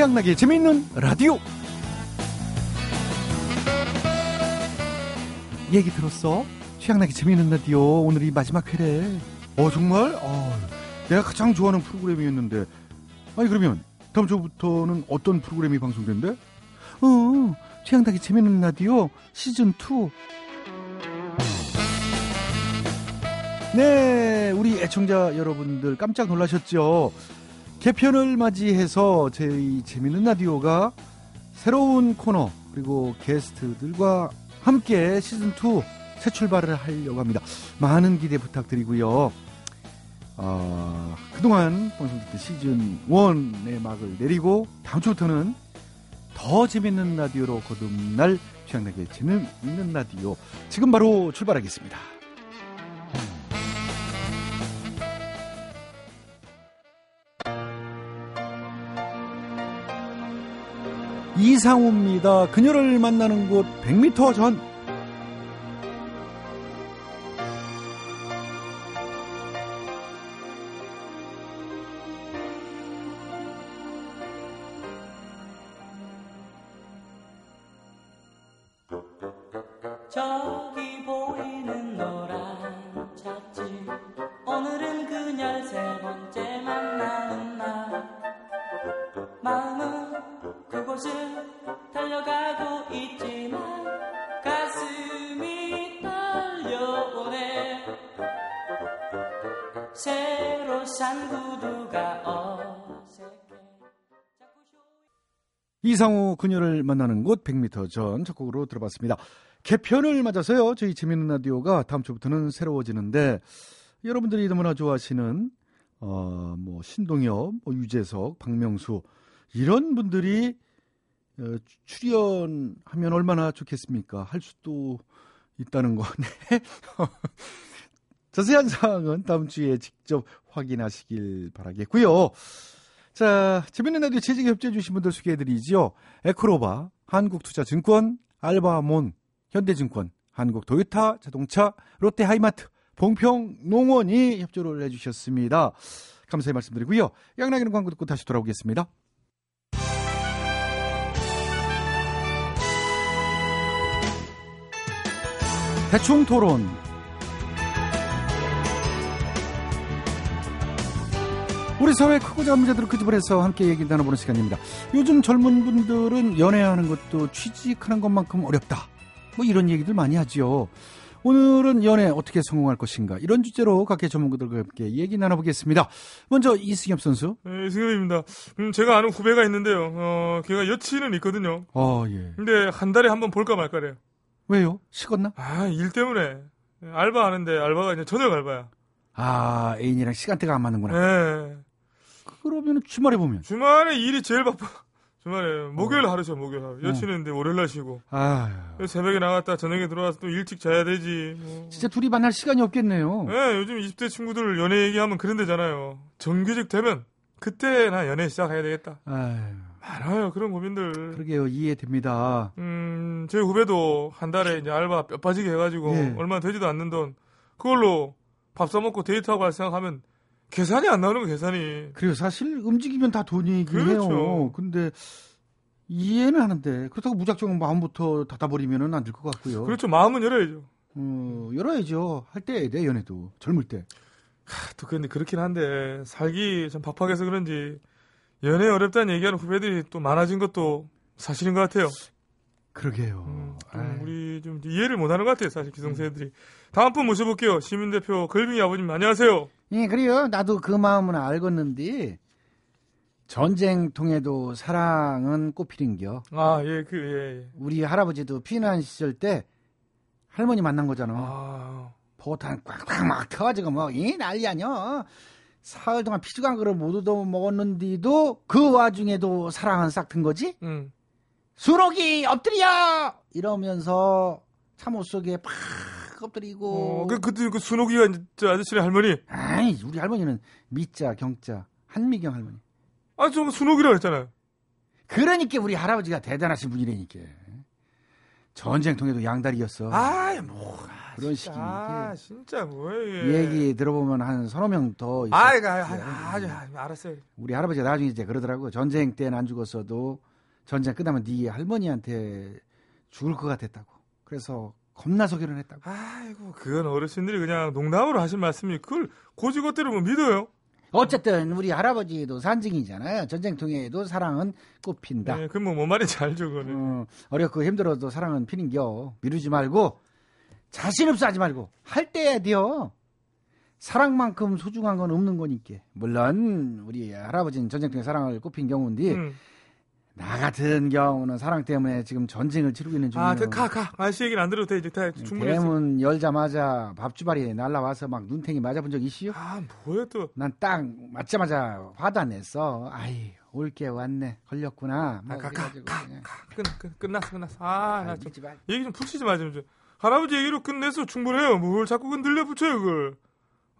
최양락의 재미있는 라디오. 얘기 들었어? 최양락의 재미있는 라디오 오늘이 마지막 회래. 어 정말? 어, 내가 가장 좋아하는 프로그램이었는데. 아니 그러면 다음 주부터는 어떤 프로그램이 방송된대? 어, 최양락의 재미있는 라디오 시즌 2. 네, 우리 애청자 여러분들 깜짝 놀라셨죠? 개편을 맞이해서 저희 재밌는 라디오가 새로운 코너 그리고 게스트들과 함께 시즌2 새 출발을 하려고 합니다. 많은 기대 부탁드리고요. 어, 그동안 방송됐던 시즌1의 막을 내리고 다음 주부터는 더 재밌는 라디오로 거듭날 취향나게 재미있는 라디오 지금 바로 출발하겠습니다. 이상우입니다. 그녀를 만나는 곳 100m 전. 저기 보이는 이상우 그녀를 만나는 곳 100m 전 첫 곡으로 들어봤습니다. 개편을 맞아서요. 저희 재밌는 라디오가 다음 주부터는 새로워지는데 여러분들이 너무나 좋아하시는 어, 뭐 신동엽, 뭐 유재석, 박명수 이런 분들이 어, 출연하면 얼마나 좋겠습니까? 할 수도 있다는 거. 네. 자세한 사항은 다음 주에 직접 확인하시길 바라겠고요. 자, 재밌는 라디오 재직에 협조해 주신 분들 소개해드리죠. 에코로바, 한국투자증권, 알바몬, 현대증권, 한국도요타 자동차, 롯데하이마트, 봉평농원이 협조를 해주셨습니다. 감사의 말씀드리고요. 양락이는 광고 듣고 다시 돌아오겠습니다. 대충 토론. 우리 사회 크고 작은 문제들을 끄집어내서 함께 얘기 나눠보는 시간입니다. 요즘 젊은 분들은 연애하는 것도 취직하는 것만큼 어렵다. 뭐 이런 얘기들 많이 하죠. 오늘은 연애 어떻게 성공할 것인가 이런 주제로 각계 전문가들과 함께 얘기 나눠보겠습니다. 먼저 이승엽 선수. 네, 이승엽입니다. 음, 제가 아는 후배가 있는데요. 어, 걔가 여친은 있거든요. 어 예. 근데 한 달에 한 번 볼까 말까래요. 왜요? 식었나? 아, 일 때문에. 알바 하는데 알바가 이제 저녁 알바야. 아 애인이랑 시간대가 안 맞는구나. 네. 그러면 주말에 보면. 주말에 일이 제일 바빠. 주말에 목요일 하루 죠, 목요일 하루. 여친은 근데 월요일 날 쉬고. 아 새벽에 나갔다 저녁에 들어와서 또 일찍 자야 되지. 뭐. 진짜 둘이 만날 시간이 없겠네요. 네, 요즘 20대 친구들 연애 얘기하면 그런 데잖아요. 정규직 되면 그때 나 연애 시작해야 되겠다. 아유, 많아요, 그런 고민들. 그러게요 이해됩니다. 음, 제 후배도 한 달에 이제 알바 뼈 빠지게 해가지고 예. 얼마 되지도 않는 돈 그걸로 밥 사먹고 데이트하고 할 생각하면 계산이 안 나오는 거 계산이. 그리고 사실 움직이면 다 돈이긴 그렇죠. 해요. 근데 이해는 하는데 그렇다고 무작정 마음부터 닫아버리면은 안 될 것 같고요. 그렇죠. 마음은 열어야죠. 어, 열어야죠. 할때내 연애도 젊을 때. 하, 또 근데 그렇긴 한데 살기 좀 팍팍해서 그런지 연애 어렵다는 얘기하는 후배들이 또 많아진 것도 사실인 것 같아요. 그러게요. 음, 좀 우리 좀 이해를 못하는 것 같아요. 사실 기성세들이. 다음 분 모셔볼게요. 시민대표 걸빙이 아버님 안녕하세요. 예, 그래요. 나도 그 마음은 알겠는데 전쟁통에도 사랑은 꽃피는겨. 아 예 그 예. 예. 우리 할아버지도 피난 시절 때 할머니 만난 거잖아. 아 포탄 꽉꽉 막 터가지고 뭐 이 난리 아니야. 사흘 동안 피죽한 거를 못 얻어 먹었는데도 그 와중에도 사랑은 싹튼 거지? 음. 수록이 엎드려 이러면서 참옷 속에 팍 엎드리고 어, 그, 그때 그 순옥이가 이제 저 아저씨네 할머니. 아이 우리 할머니는 미자 경자 한미경 할머니 아, 저 순옥이라고 했잖아요. 그러니까 우리 할아버지가 대단하신 분이라니까 전쟁통에도 양다리였어 아이, 뭐, 그런 진짜, 식이 아, 진짜 이게. 얘기 들어보면 한 서너 명 더 아이고, 아이고, 아이고, 알았어요. 우리 할아버지가 나중에 이제 그러더라고. 전쟁 때는 안 죽었어도 전쟁 끝나면 네 할머니한테 죽을 것 같았다고. 그래서 겁나서 결혼했다고. 아이고, 그건 어르신들이 그냥 농담으로 하신 말씀이 그걸 고지고대로 뭐 믿어요? 어쨌든 우리 할아버지도 산증이잖아요. 전쟁통에도 사랑은 꽃핀다. 네, 그뭐 뭔 말인지 알죠, 그거는. 어, 어렵고 힘들어도 사랑은 피는겨. 미루지 말고 자신 없어 하지 말고 할 때 해야 돼요. 사랑만큼 소중한 건 없는 거니까. 물론 우리 할아버지는 전쟁통에 사랑을 꽃핀 경우인데 음. 나 같은 경우는 사랑 때문에 지금 전쟁을 치르고 있는 중이에요. 아, 그, 가, 가. 아저씨 얘기는 안 들어도 돼. 이제 다 충분했어. 대문 열자마자 밥주발이 날라와서 막 눈탱이 맞아본 적 있시요? 아, 뭐야 또. 난 딱 맞자마자 화도 안 냈어. 아이 올게 왔네 걸렸구나. 뭐 아, 가, 가, 가, 그냥. 가. 끝, 끝, 끝났어, 끝났어. 아, 나 아이, 좀. 얘기 좀 푹 쉬지 마, 좀. 좀. 할아버지 얘기로 끝내서 충분해요. 뭘 자꾸 건들려 붙여요, 그걸.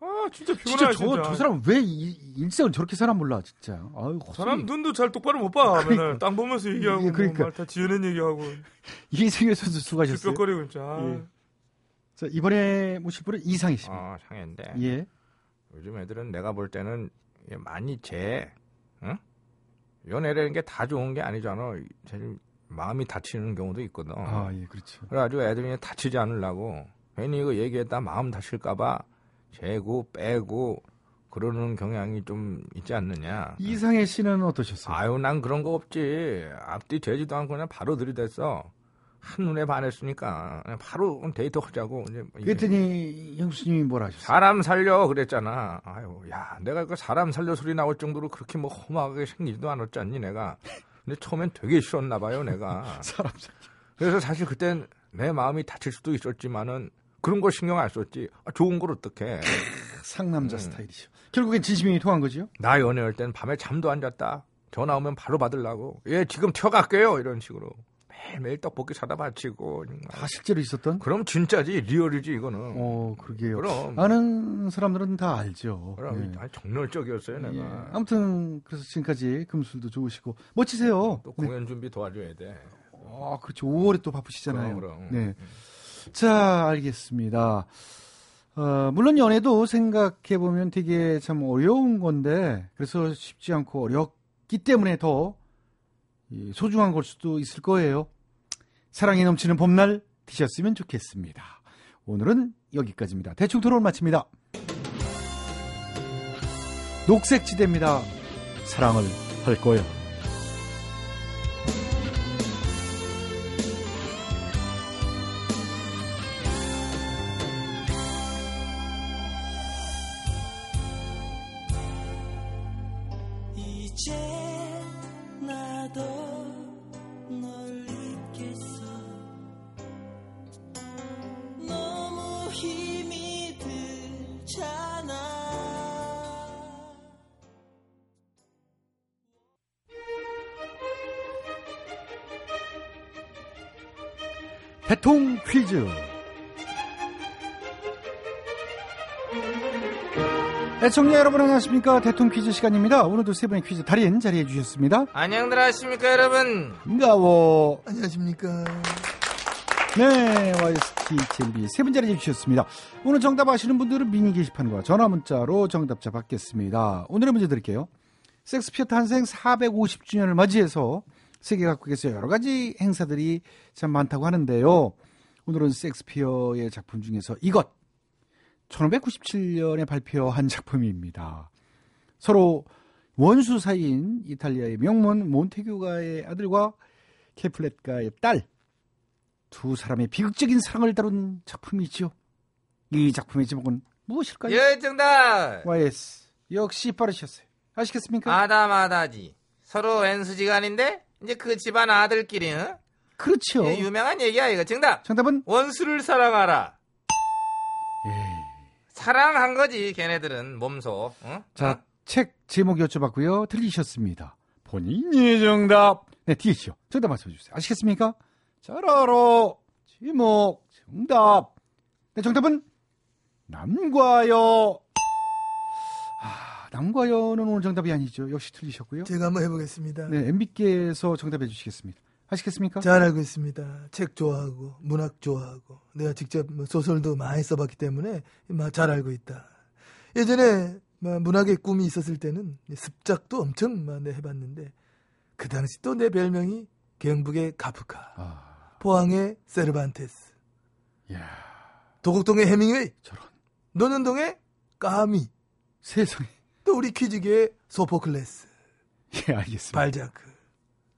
아, 진짜 진짜 피곤하네, 저, 진짜. 저 사람 왜 이- 일생을 저렇게 사람 몰라 진짜. 아유 사람 헛소리. 눈도 잘 똑바로 못 봐. 그러니까. 맨날 땅 보면서 얘기하고, 예, 그러니까. 뭐 말다 지어낸 얘기하고. 이승엽 선수 수고하셨어요. 삐걱거리고, 진짜. 아. 예. 자 이번에 모실 분은 이상희 씨입니다. 어, 상해인데 예. 요즘 애들은 내가 볼 때는 많이 재, 응? 연애라는 게 다 좋은 게 아니잖아. 제일 마음이 다치는 경우도 있거든. 아예 그렇죠. 그래가지고 애들이 다치지 않으려고 괜히 이거 얘기했다 마음 다칠까봐 재고 빼고 그러는 경향이 좀 있지 않느냐. 이상희 씨는 어떠셨어요? 아유, 난 그런 거 없지. 앞뒤 재지도 않고 그냥 바로 들이댔어. 한눈에 반했으니까 바로 데이트 하자고. 이제 그랬더니 형수님이 뭐라 하셨어요? 사람 살려 그랬잖아. 아유, 야, 내가 그 사람 살려 소리 나올 정도로 그렇게 뭐 험하게 생기지도 않았잖니 내가. 근데 처음엔 되게 싫었나 봐요, 내가. 사람 살- 그래서 사실 그땐 내 마음이 다칠 수도 있었지만은 그런 거 신경 안 썼지. 아, 좋은 걸 어떡해. 상남자 음. 스타일이죠. 결국엔 진심이 통한 거죠? 나 연애할 땐 밤에 잠도 안 잤다. 전화 오면 바로 받으려고. 예, 지금 튀어갈게요. 이런 식으로. 매일매일 떡볶이 사다 바치고. 다 실제로 있었던? 그럼 진짜지. 리얼이지, 이거는. 어, 그러게요. 그럼. 아는 사람들은 다 알죠. 그럼 예. 아주 정열적이었어요, 내가. 예. 아무튼 그래서 지금까지 금술도 좋으시고 멋지세요. 또 네. 공연 준비 도와줘야 돼. 아, 그렇죠. 5월에 또 바쁘시잖아요. 그럼, 그럼. 네. 자, 알겠습니다. 어, 물론 연애도 생각해 보면 되게 참 어려운 건데 그래서 쉽지 않고 어렵기 때문에 더 이, 소중한 걸 수도 있을 거예요. 사랑이 넘치는 봄날 드셨으면 좋겠습니다. 오늘은 여기까지입니다. 대충 토론 마칩니다. 녹색지대입니다. 사랑을 할 거예요. 퀴즈. 애청자 여러분 안녕하십니까 대통 퀴즈 시간입니다. 오늘도 세 분의 퀴즈 달인 자리해 주셨습니다. 안녕들 하십니까, 여러분? 반가워. 안녕하십니까. 네, YSTJB 세분 자리해 주셨습니다. 오늘 정답 아시는 분들은 미니 게시판과 전화 문자로 정답자 받겠습니다. 오늘의 문제 드릴게요. 섹스피어 탄생 450주년을 맞이해서 세계 각국에서 여러 가지 행사들이 참 많다고 하는데요. 오늘은 섹스피어의 작품 중에서 이것 1597년에 발표한 작품입니다. 서로 원수 사이인 이탈리아의 명문 몬테교가의 아들과 케플렛가의 딸 두 사람의 비극적인 사랑을 다룬 작품이지요. 이 작품의 제목은 무엇일까요? 예, 정답! YS 역시 빠르셨어요. 아시겠습니까? 아다마다지. 서로 왼수지간인데, 이제 그 집안 아들끼리, 응? 그렇죠. 예, 유명한 얘기야, 이거. 정답! 정답은 원수를 사랑하라. 에이. 사랑한 거지, 걔네들은, 몸소. 응? 자, 책 제목 여쭤봤고요. 틀리셨습니다. 본인이 정답. 네, 뒤에시오. 정답 말씀해 주세요. 아시겠습니까? 잘 알아. 제목, 정답. 네, 정답은 남과여. 아, 남과여는 오늘 정답이 아니죠. 역시 틀리셨고요. 제가 한번 해보겠습니다. 네, MB께서 정답해 주시겠습니다. 하시겠습니까? 잘 알고 있습니다. 책 좋아하고 문학 좋아하고 내가 직접 뭐 소설도 많이 써봤기 때문에 막잘 알고 있다. 예전에 막 문학의 꿈이 있었을 때는 습작도 엄청 많이 해봤는데 그 당시 또 내 별명이 경북의 카프카, 아, 포항의 세르반테스, 야 도곡동의 해밍웨이, 저런 논현동의 까뮈, 세상에. 또 우리 퀴즈계의 소포클레스, 예, 알겠습니다. 발자크,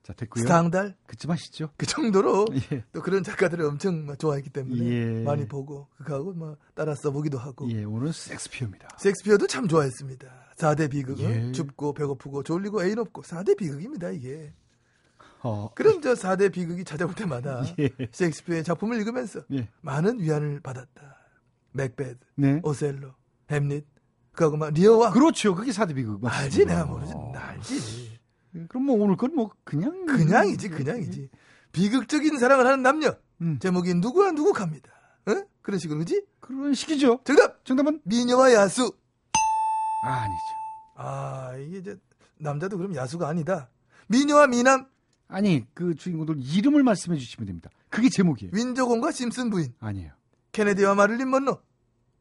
자, 됐고요. 스탕달 그쯤 하시죠. 그 정도로 예. 또 그런 작가들을 엄청 막 좋아했기 때문에 예. 많이 보고 그거하고 막 따라 써보기도 하고 예, 오늘 섹스피어입니다. 섹스피어도 참 좋아했습니다. 4대 비극은 예. 춥고 배고프고 졸리고 애인 없고 4대 비극입니다 이게. 어, 그럼 저 4대 비극이 찾아올 때마다 예. 셰익스피어의 작품을 읽으면서 예. 많은 위안을 받았다. 맥베드, 네. 오셀로, 햄릿, 그하고 막 리어왕. 그렇죠. 그게 4대 비극. 알지 내가. 모르지 나 알지. 그럼 뭐 오늘 건 뭐 그냥 그냥이지 그냥이지. 비극적인 사랑을 하는 남녀. 음. 제목이 누구와 누구 갑니다. 어? 그런 식으로 그지? 그런 식이죠. 정답! 정답은 미녀와 야수. 아, 아니죠. 아, 이게 이제 남자도 그럼 야수가 아니다. 미녀와 미남, 아니 그 주인공들 이름을 말씀해 주시면 됩니다. 그게 제목이에요. 윈저공과 심슨 부인, 아니에요. 케네디와 마릴린 먼로,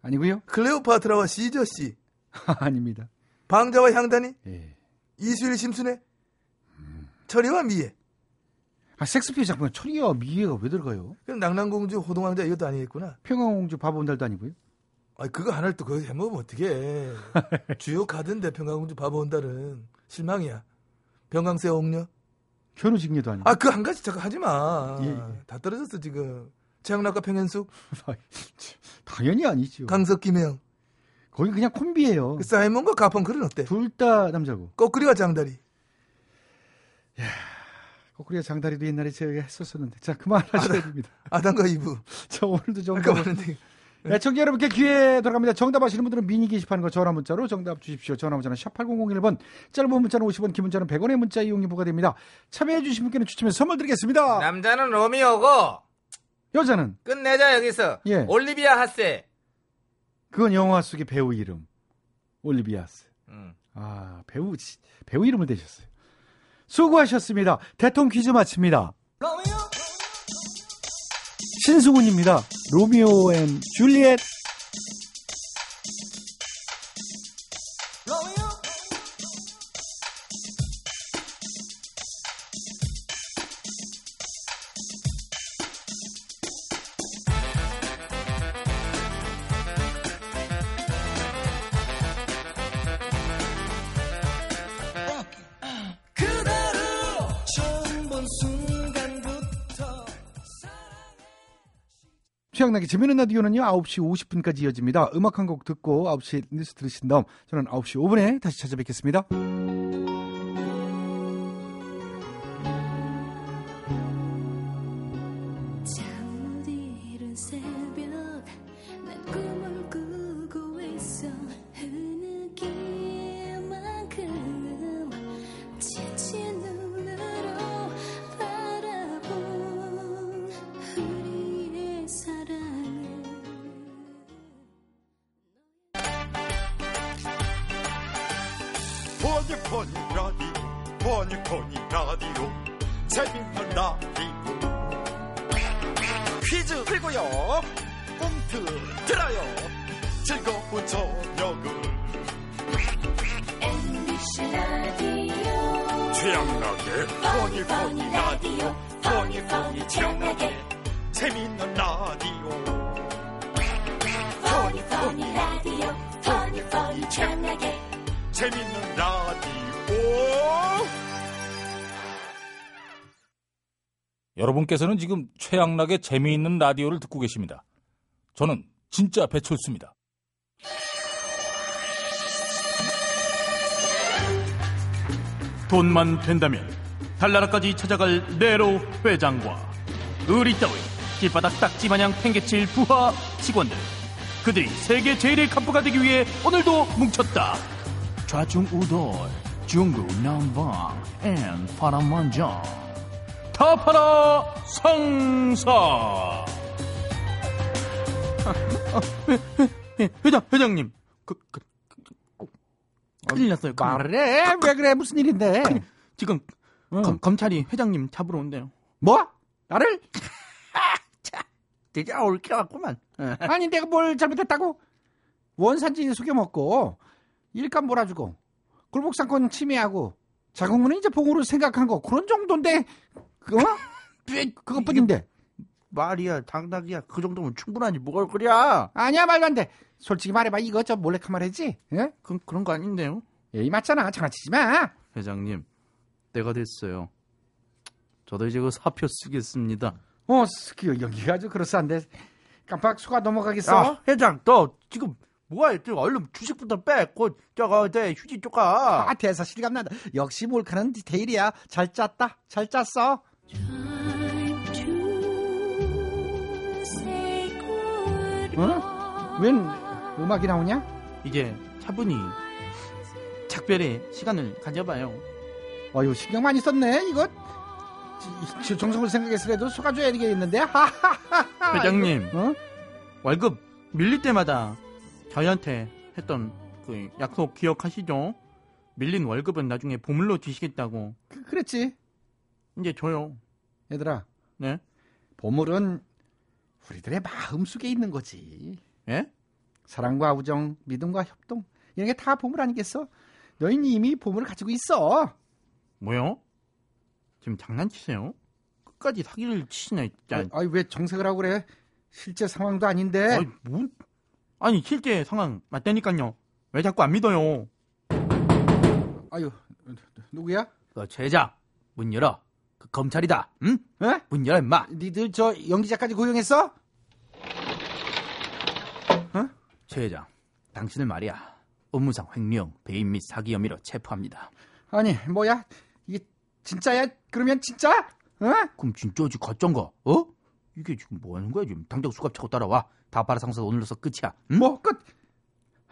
아니고요. 클레오파트라와 시저 씨, 아닙니다. 방자와 향단이, 예. 이수일 심순애, 철이와 미애. 아 섹스피어 작품에 철이와 미애가 왜 들어가요? 그럼 낭랑공주, 호동왕자 이것도 아니겠구나. 평화공주 바보 온달도 아니고요. 아, 그거 하나를 또 거기서 해먹으면 어떡해. 주요 가든데 평강공주 바보 온달은 실망이야. 병강세 옥녀. 현우직녀도 아니고. 아, 그 한 가지 잠깐 하지 마. 예, 예. 다 떨어졌어 지금. 최양락과 평현숙, 당연히 아니죠. 강석 김혜영, 거기 그냥 콤비예요. 그 사이먼과 가펑클은 어때? 둘 다 남자고. 거꾸리와 장다리. 거꾸리와 장다리도 옛날에 제가 했었었는데. 자, 그만하셔야 됩니다. 아담과 이브. 자, 오늘도 정답. 말했는데 네, 청자 여러분께 기회 돌아갑니다. 정답 아시는 분들은 미니 게시판과 전화 문자로 정답 주십시오. 전화 문자는 샵 8001번, 짧은 문자는 50원, 긴 문자는 100원의 문자 이용료 부과됩니다. 참여해 주신 분께는 추첨해서 선물 드리겠습니다. 남자는 로미오고 여자는 끝내자 여기서 예. 올리비아 하세. 그건 영화 속의 배우 이름. 올리비아스. 음. 아, 배우 배우 이름을 대셨어요. 수고하셨습니다. 대통 퀴즈 마칩니다. 신승훈입니다. 로미오 앤 줄리엣. 최양락의 재미있는 라디오는요, 9시 50분까지 이어집니다. 음악 한 곡 듣고 9시에 뉴스 들으신 다음, 저는 9시 5분에 다시 찾아뵙겠습니다. funny funny 라디오 funny funny 라디오. 재밌는 라디오. 퀴즈 풀고요. 꽁트 들어요. 즐거운 저녁을. MBC 라디오. 최양락의 포니 포니 라디오. funny funny 최양락의 재밌는 라디오. funny funny 라디오. 포니 포니 창나게 재밌는 라디오 여러분께서는 지금 최양락의 재미있는 라디오를 듣고 계십니다. 저는 진짜 배철수입니다. 돈만 된다면 달나라까지 찾아갈 네로 회장과 의리 따위 길바닥 딱지 마냥 팽개칠 부하 직원들 그들이 세계 제일의 간부가 되기 위해 오늘도 뭉쳤다. 좌충우돌 중구난방 and 파란만장 다 팔아 상사 회장 회장님 그, 그, 그, 큰일 났어요. 말해! 왜 그래? 무슨 일인데? 지금 응. 검, 검찰이 회장님 잡으러 온대요 뭐? 나를? 진짜 올겨왔구만. 아니 내가 뭘 잘못했다고? 원산지 속여먹고 일감 몰아주고 굴복상권 침해하고 자궁문은 이제 봉으로 생각한 거 그런 정도인데 어? 그것뿐인데 말이야, 당당이야. 그 정도면 충분하지. 뭘 그래? 아니야 말도 안 돼. 솔직히 말해봐 이거 저 몰래카메라지? 예? 그, 그런 거 아닌데요? 예의 맞잖아 장난치지 마. 회장님, 때가 됐어요. 저도 이제 그 사표 쓰겠습니다. 어 스키 연기가 아주 그럴싸한데 깜빡 수가 넘어가겠어? 야, 회장, 너 지금 뭐야? 저 얼른 주식부터 빼. 곧 저거 내 휴지 쪽 가. 아 대사 실감난다. 역시 몰카는 디테일이야. 잘 짰다. 잘 짰어. 어? 웬 음악이 나오냐? 이제 차분히 작별의 시간을 가져봐요. 어유 신경 많이 썼네. 이거 정성을 생각했으라도 속아줘야 되겠는데. 하하하하. 회장님, 어? 월급 밀릴 때마다 저희한테 했던 그 약속 기억하시죠? 밀린 월급은 나중에 보물로 주시겠다고. 그, 그랬지. 이제 줘요. 얘들아, 네? 보물은 우리들의 마음 속에 있는 거지. 예? 사랑과 우정, 믿음과 협동 이런 게 다 보물 아니겠어? 너희는 이미 보물을 가지고 있어. 뭐요? 지금 장난치세요? 끝까지 사기를 치시네, 진짜. 아니 왜 정색을 하고 그래? 실제 상황도 아닌데. 아니, 뭐? 아니, 실제 상황 맞다니까요. 왜 자꾸 안 믿어요? 아유 누구야? 그 제자, 문 열어. 그 검찰이다. 응? 에? 문 열어, 임마. 니들 저 연기자까지 고용했어? 최 회장, 당신을 말이야. 업무상 횡령, 배임 및 사기 혐의로 체포합니다. 아니 뭐야? 이게 진짜야? 그러면 진짜? 어? 그럼 진짜지 가짠가? 어? 이게 지금 뭐 하는 거야 지금? 당장 수갑 차고 따라와. 다파라 상사 오늘로서 끝이야. 응? 뭐 끝?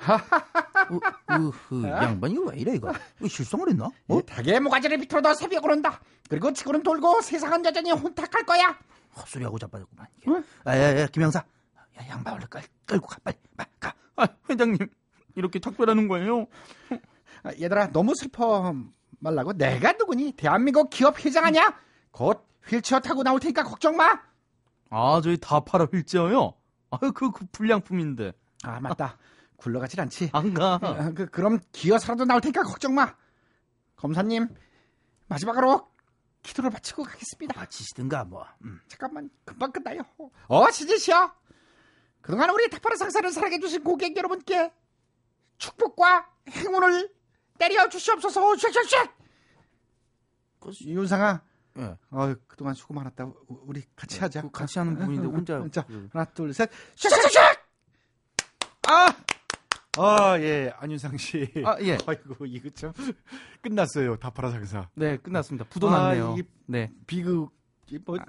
어, 으흐, 양반 이거 왜 이래 이거? 이거 실성을 했나? 어? 이 닭의 모가지를 비틀어도 새벽을 온다. 그리고 지구는 돌고 세상은 여전히 혼탁할 거야. 헛소리하고 자빠졌구만. 이게. 응? 아야야 김영사, 야, 양반 얼른 끌, 끌고 가 빨리, 빨리 가. 아, 회장님 이렇게 작별하는 거예요? 아, 얘들아 너무 슬퍼 말라고 내가 누구니? 대한민국 기업 회장 아니야? 곧 휠체어 타고 나올 테니까 걱정 마. 아 저희 다파라 휠체어요? 아유 그, 그 불량품인데 아 맞다. 굴러가질 않지. 안 가. 아, 그, 그럼 기어서라도 나올 테니까 걱정 마. 검사님 마지막으로 기도를 바치고 가겠습니다. 마치시든가 뭐. 음. 잠깐만 금방 끝나요. 어 진지시여. 그동안 우리 닭파라 상사를 사랑해주신 고객 여러분께 축복과 행운을 때려 주시옵소서. 쉑쉑쉑. 윤상아, 예. 어, 그동안 수고 많았다. 우- 우리 같이 하자. 그 같이 하는 분인데 혼자. 자, 그- 하나, 둘, 셋. 쉑쉑쉑쉑. 아, 아, 예, 안윤상 씨. 아 예. 아이고, 이거 참 끝났어요. 다파라 상사. 네 끝났습니다. 부도 아, 났네요. 네. 비극, 뭐, 아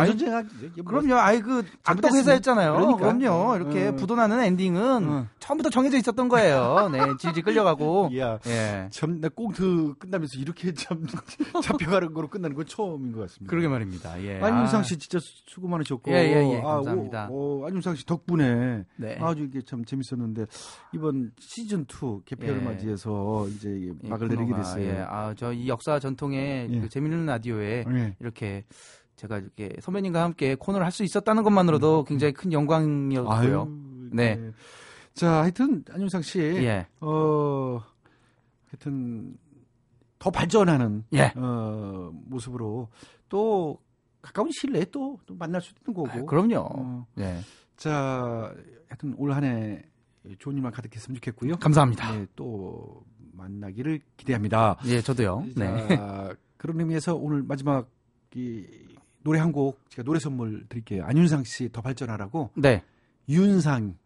니, 전쟁하기. 그럼요. 아이 그 악덕 회사였잖아요. 그러니까. 그럼요 이렇게 어. 부도 나는 엔딩은 어. 처음부터 정해져 있었던 거예요. 네, 질질 끌려가고. 야, 예. 참, 나 꽁트 끝나면서 이렇게 참 잡혀가는 거로 끝나는 건 처음인 것 같습니다. 그러게 말입니다. 예. 안윤상 아, 씨 진짜 수- 수고 많으셨고. 예, 예, 예. 아, 감사합니다. 오, 오, 안윤상 씨 덕분에 네. 아주 이게 참 재밌었는데 이번 시즌 2 개편을 예. 맞이해서 이제 예, 막을 내리게 됐어요. 예. 아, 저 이 역사 전통의 예. 그 재밌는 라디오에 예. 이렇게 제가 이렇게 선배님과 함께 코너를 할 수 있었다는 것만으로도 굉장히 큰 영광이었고요. 음. 아유, 네. 자, 하여튼 안윤상 씨, 예. 어, 하여튼 더 발전하는 예. 어, 모습으로 또 가까운 시일 내에 또, 또 만날 수도 있는 거고. 아, 그럼요. 어, 네. 자, 하여튼 올 한해 좋은 일만 가득했으면 좋겠고요. 감사합니다. 네, 또 만나기를 기대합니다. 예, 저도요. 네. 자, 그런 의미에서 오늘 마지막 이 노래 한 곡 제가 노래 선물 드릴게요. 안윤상 씨 더 발전하라고 네. 윤상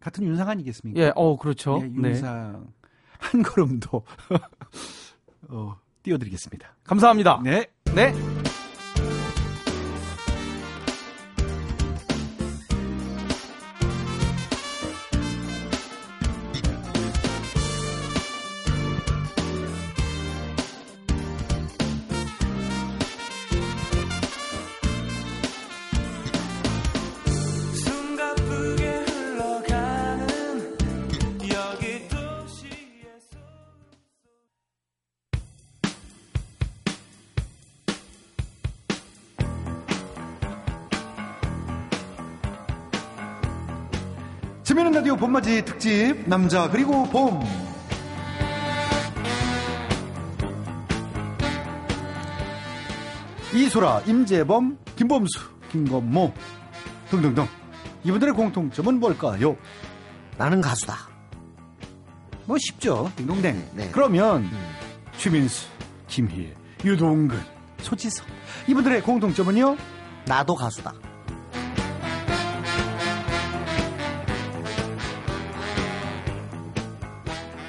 같은 윤상 아니겠습니까? 예, 어, 그렇죠. 네, 네. 윤상 한 걸음도 어, 띄워드리겠습니다. 감사합니다. 네. 네. 특집 남자 그리고 봄 이소라, 임재범, 김범수, 김건모 등등등 이분들의 공통점은 뭘까요? 나는 가수다. 뭐 쉽죠 딩동댕 네. 그러면 최민수, 김희애, 유동근, 소지섭 이분들의 공통점은요? 나도 가수다.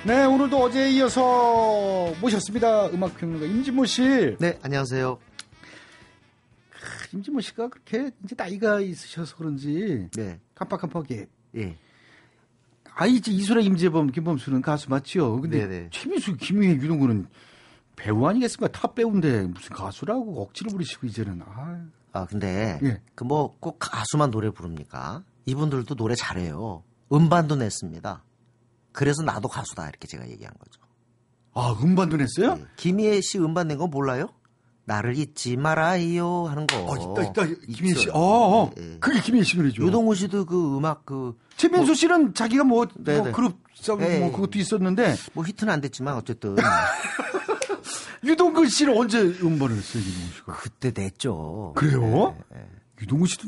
네 오늘도 어제에 이어서 모셨습니다 음악평론가 임진모 씨 네, 안녕하세요. 임진모 씨가 그렇게 이제 나이가 있으셔서 그런지 네, 깜빡깜빡해. 예. 아 이제 이소라, 임재범, 김범수는 가수 맞죠? 근데 네네. 최민수, 김희애, 유동근은 배우 아니겠습니까? 탑 배우인데 무슨 가수라고 억지로 부리시고 이제는 아 아, 근데, 예. 그 뭐, 꼭 가수만 노래 부릅니까? 이분들도 노래 잘해요. 음반도 냈습니다. 그래서 나도 가수다. 이렇게 제가 얘기한 거죠. 아, 음반도 냈어요? 예. 김희애 씨 음반 낸 거 몰라요? 나를 잊지 말아요. 하는 거. 어, 있다, 있다. 김희애 씨. 어, 어. 예, 예. 그게 김희애 씨 노래죠. 유동훈 씨도 그 음악 그, 최민수 씨는 자기가 뭐, 뭐 네네. 그룹 싸움 예, 뭐 예. 그것도 있었는데 뭐 히트는 안 됐지만 어쨌든. 유동근 씨는 언제 음반을 유동근 씨가? 그때 냈죠. 그래요? 예, 예. 유동근 씨도.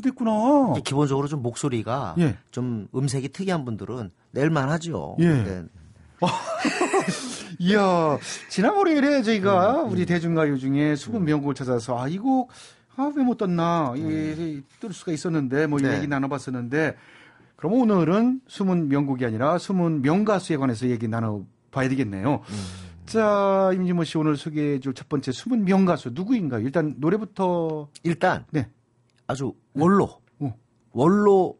이게 기본적으로 좀 목소리가 예. 좀 음색이 특이한 분들은 낼만 하죠. 예. 이야, 지난 월요일에 저희가 음, 우리 대중가요 중에 수분 명곡을 찾아서 아, 이 곡, 아, 왜 못 떴나, 이, 뜰 수가 있었는데, 뭐, 이 음. 네. 얘기 나눠봤었는데, 그럼 오늘은 숨은 명곡이 아니라 숨은 명가수에 관해서 얘기 나눠봐야 되겠네요. 음. 자, 임진모 씨 오늘 소개해 줄 첫 번째 숨은 명가수 누구인가요? 일단 노래부터, 일단 네. 아주 원로, 어. 원로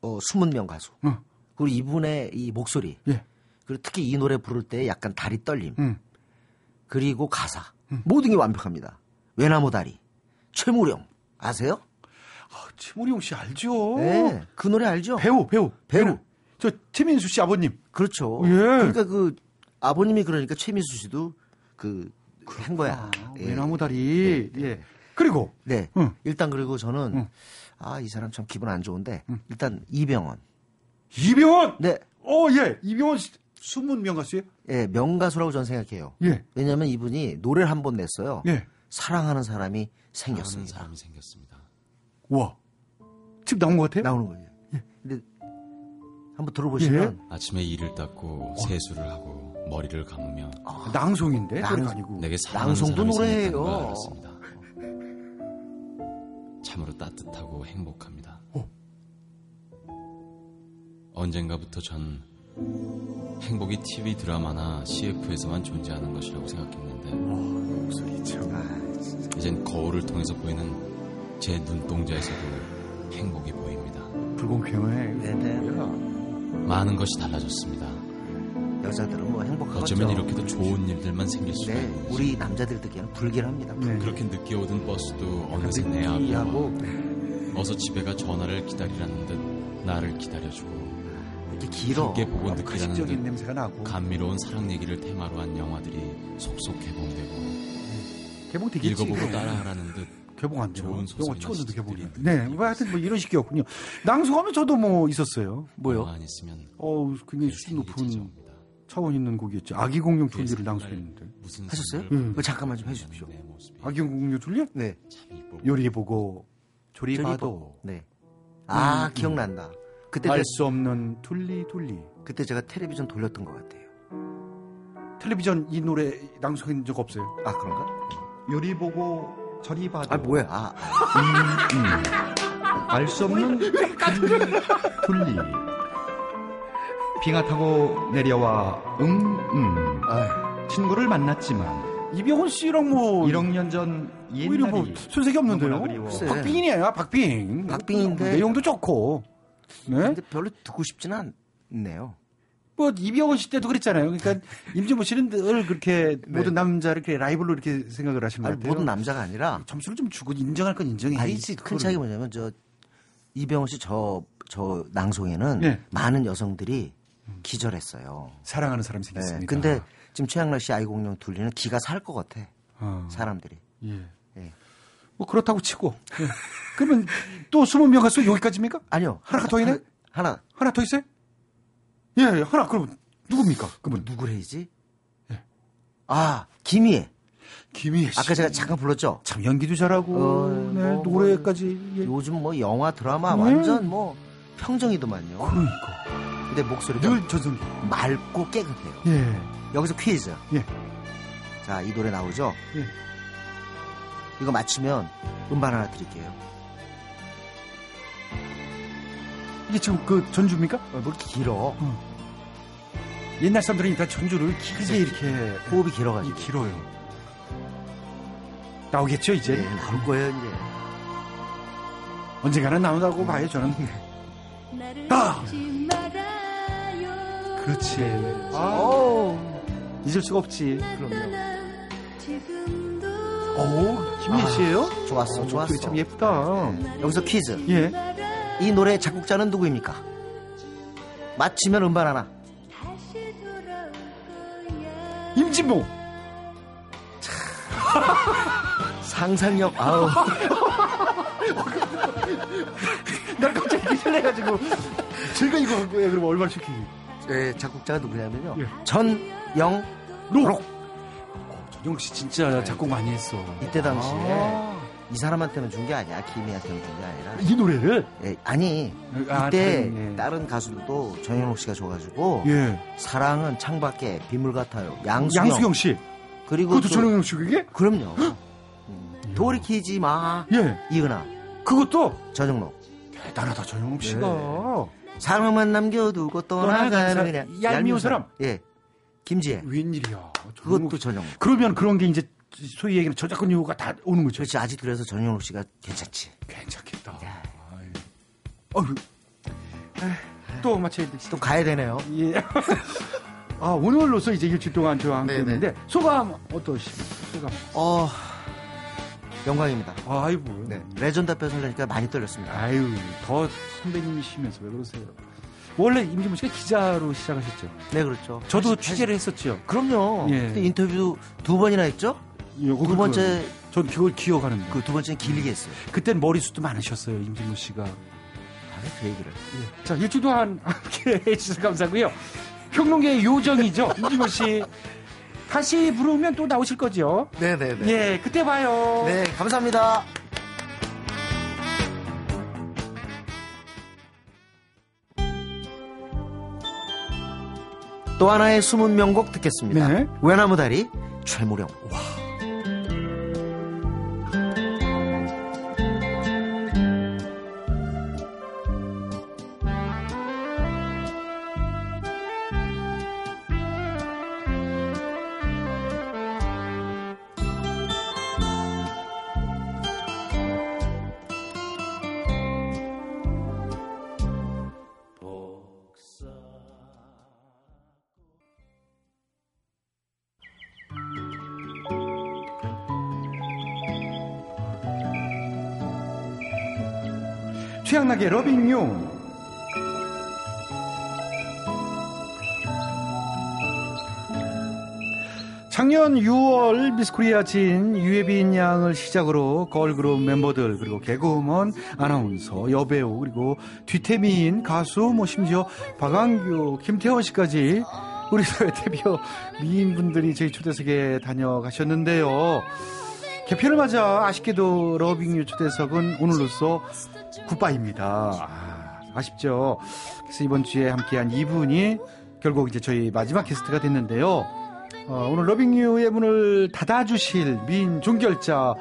어, 숨은 명 가수. 어. 그리고 이분의 이 목소리. 예. 그리고 특히 이 노래 부를 때 약간 다리 떨림. 음. 그리고 가사. 모든 게 완벽합니다. 외나무 다리. 최무령. 아세요? 아, 최무룡 씨 알죠? 네. 그 노래 알죠? 배우, 배우, 배우. 배우. 저 최민수 씨 아버님. 그렇죠. 예. 그러니까 그 아버님이 그러니까 최민수 씨도 그 한 거야. 아, 예. 외나무 다리. 예. 그리고, 네. 응. 일단 그리고 저는 응. 아, 이 사람 참 기분 안 좋은데 일단 이병헌. 이병헌! 네. 어, 예. 이병헌 씨, 숨은 명가수예요? 예, 명가수라고 저는 생각해요. 예. 왜냐면 이분이 노래를 한 번 냈어요. 예. 사랑하는 사람이 생겼습니다. 사람이 생겼습니다. 와. 지금 나온 것 같아요? 나오는 거예요. 근데 한번 들어보시면 아침에 이를 닦고 세수를 하고 머리를 감으며 낭송인데? 낭- 아니고. 내게 사랑하는 낭송도 사람이 노래예요. 참으로 따뜻하고 행복합니다. 언젠가부터 전 행복이 TV 드라마나 CF에서만 존재하는 것이라고 생각했는데 목소리 참. 이젠 거울을 통해서 보이는 제 눈동자에서도 행복이 보입니다. 불공평해. 네네. 많은 것이 달라졌습니다. 여자들은 뭐 행복하겠죠. 어쩌면 이렇게도 좋은 일들만 생길 수가 네, 있는지 우리 남자들 듣기에는 불길합니다. 네. 그렇게 늦게 오던 버스도 어느새 내 앞에 와 어서 집에 가 전화를 기다리라는 듯 나를 기다려주고 이렇게 길어. 함께 보고 느끼라는 가식적인 듯 냄새가 나고. 감미로운 사랑 얘기를 테마로 한 영화들이 속속 개봉되고 개봉되겠지. 읽어보고. 따라하라는 듯 개봉 안 돼요. 좋은 영화 찍었는데 개봉이. 네. 뭐 하여튼 뭐 이런 식이었군요. 낭송하면 저도 뭐 있었어요. 뭐요? 가만 있으면 어우, 굉장히 그 수준 높은. 차원 있는 곡이었죠. 아기 공룡 그의 둘리를 생각을 낭송했는데. 무슨 하셨어요? 음. 그거 잠깐만 좀 해주십시오. 아기 공룡 둘리? 네. 요리 보고 조리 봐도 네. 아 음, 기억난다. 그때 알 내- 수 없는 둘리 둘리. 그때 제가 텔레비전 돌렸던 것 같아요. 텔레비전 이 노래 낭송한 적 없어요. 아 그런가? 요리 보고 저리 봐도 아 뭐야? 아알수 없는 둘리 둘리. 비가 타고 내려와 응응 친구를 만났지만 이병헌 씨랑 뭐 1억 년전 오히려 뭐 손색이 없는데요. 글쎄. 박빙이네요, 박빙. 박빙인데. 내용도 좋고. 네? 근데 별로 듣고 싶지는 않네요. 뭐 이병헌 씨 때도 그랬잖아요. 그러니까 임진모 씨는 늘 그렇게 네. 모든 남자를 이렇게 라이벌로 이렇게 생각을 하신 것 아니, 같아요. 모든 남자가 아니라 점수를 좀 주고 인정할 건 인정해야지. 아니, 큰 차이가 뭐냐면 저 이병헌 씨 저 저 낭송에는 네. 많은 여성들이 기절했어요. 사랑하는 사람이 네. 생겼습니다. 근데 지금 최양락 씨 아이공룡 둘리는 기가 살 것 같아. 어, 사람들이. 예. 예. 뭐 그렇다고 치고. 예. 그러면 또 20명 가수 여기까지입니까? 아니요. 하나가 더 있네? 하나. 하나 더 있어요? 예, 예, 하나 그럼 누굽니까? 그분 누구래지? 아, 김희애. 김희애 씨. 아까 제가 잠깐 불렀죠? 참 연기도 잘하고 어, 네, 뭐, 노래까지 예. 요즘 뭐 영화, 드라마 네. 완전 뭐 평정이더만요. 그러니까 근데 목소리가 늘 전성. 맑고 깨끗해요. 예. 여기서 퀴즈. 예. 자, 이 노래 나오죠? 예. 이거 맞히면 음반 하나 드릴게요. 이게 지금 그 전주입니까? 어, 뭐 이렇게 길어. 옛날 사람들은 다 전주를 길게 이렇게 호흡이 길어가지고. 이 길어요. 나오겠죠 이제? 네, 나올 거예요, 이제. 언젠가는 나온다고 봐요 저는. 아! 그렇지. 아, 잊을 수가 없지. 그럼요. 오, 씨예요? 아, 좋았어, 좋았어. 목소리 참 예쁘다. 여기서 퀴즈. 예. 이 노래 작곡자는 누구입니까? 맞히면 음반 하나. 임진모. 상상력, 아우. 난 갑자기 설레가지고 제가 이거 왜 그럼 얼마나 시키기? 네, 작곡자가 누구냐면요. 예. 전영록. 전용 씨 진짜 작곡 많이 했어. 이때 당시에 아. 이 사람한테만 준 게 아니야. 김희한테만 준 게 아니라. 이 노래를 예, 아니 아, 이때 다른, 예. 다른 가수들도 전영록 씨가 줘가지고 예. 사랑은 창밖에 빗물 같아요. 양수경, 양수경 씨. 그리고 그것도 또- 전용 씨 그게? 그럼요. 음, 돌이키지 마 예. 이은아 그것도 전영록 대단하다 전용 씨가. 사랑만 남겨두고 떠나가는 그냥 사- 얄미운 사람. 예 김지혜 웬일이야. 그것도 전영록 그러면 그런 게 이제 소위 얘기는 저작권 요구가 다 오는 거죠. 그렇지 아직 그래서 전영록 씨가 괜찮지 괜찮겠다. 어휴. 또 맞춰야 돼. 또 가야 되네요 예. 아, 오늘로서 이제 일주일 동안 저와 함께 네네. 했는데 소감 어떠십니까? 소감. 어 영광입니다 아이고. 네 레전드 앞에 서려니까 많이 떨렸습니다 아유, 더 선배님이시면서 왜 그러세요? 원래 임진모 씨가 기자로 시작하셨죠. 네 그렇죠 저도 사실- 취재를 했었죠. 그럼요 예. 그때 인터뷰 두 번이나 했죠 두 번째 전 그걸 기억하는데. 그 두 번째는 길게 했어요 그땐 머리숱도 많으셨어요, 임진모 씨가. 아왜 그 얘기를 자, 일주일 동안 함께 해주셔서 감사하고요. 평론계의 요정이죠, 임진모 씨. 다시 부르면 또 나오실 거죠? 네네네 예, 그때 봐요. 네 감사합니다 또 하나의 숨은 명곡 듣겠습니다. 네. 외나무다리 최무령. 최양락의 러빙 유. 작년 6월 미스코리아 진 유해빈 양을 시작으로 걸그룹 멤버들 그리고 개그우먼 아나운서 여배우 그리고 뒤태미인 가수 뭐 심지어 박완규 김태원 씨까지 우리 사회 대표 미인분들이 저희 초대석에 다녀가셨는데요. 개편을 맞아 아쉽게도 러빙유 초대석은 오늘로써 굿바입니다. 아, 아쉽죠. 그래서 이번 주에 함께한 이분이 결국 이제 저희 마지막 게스트가 됐는데요. 어, 오늘 러빙유의 문을 닫아주실 미인 종결자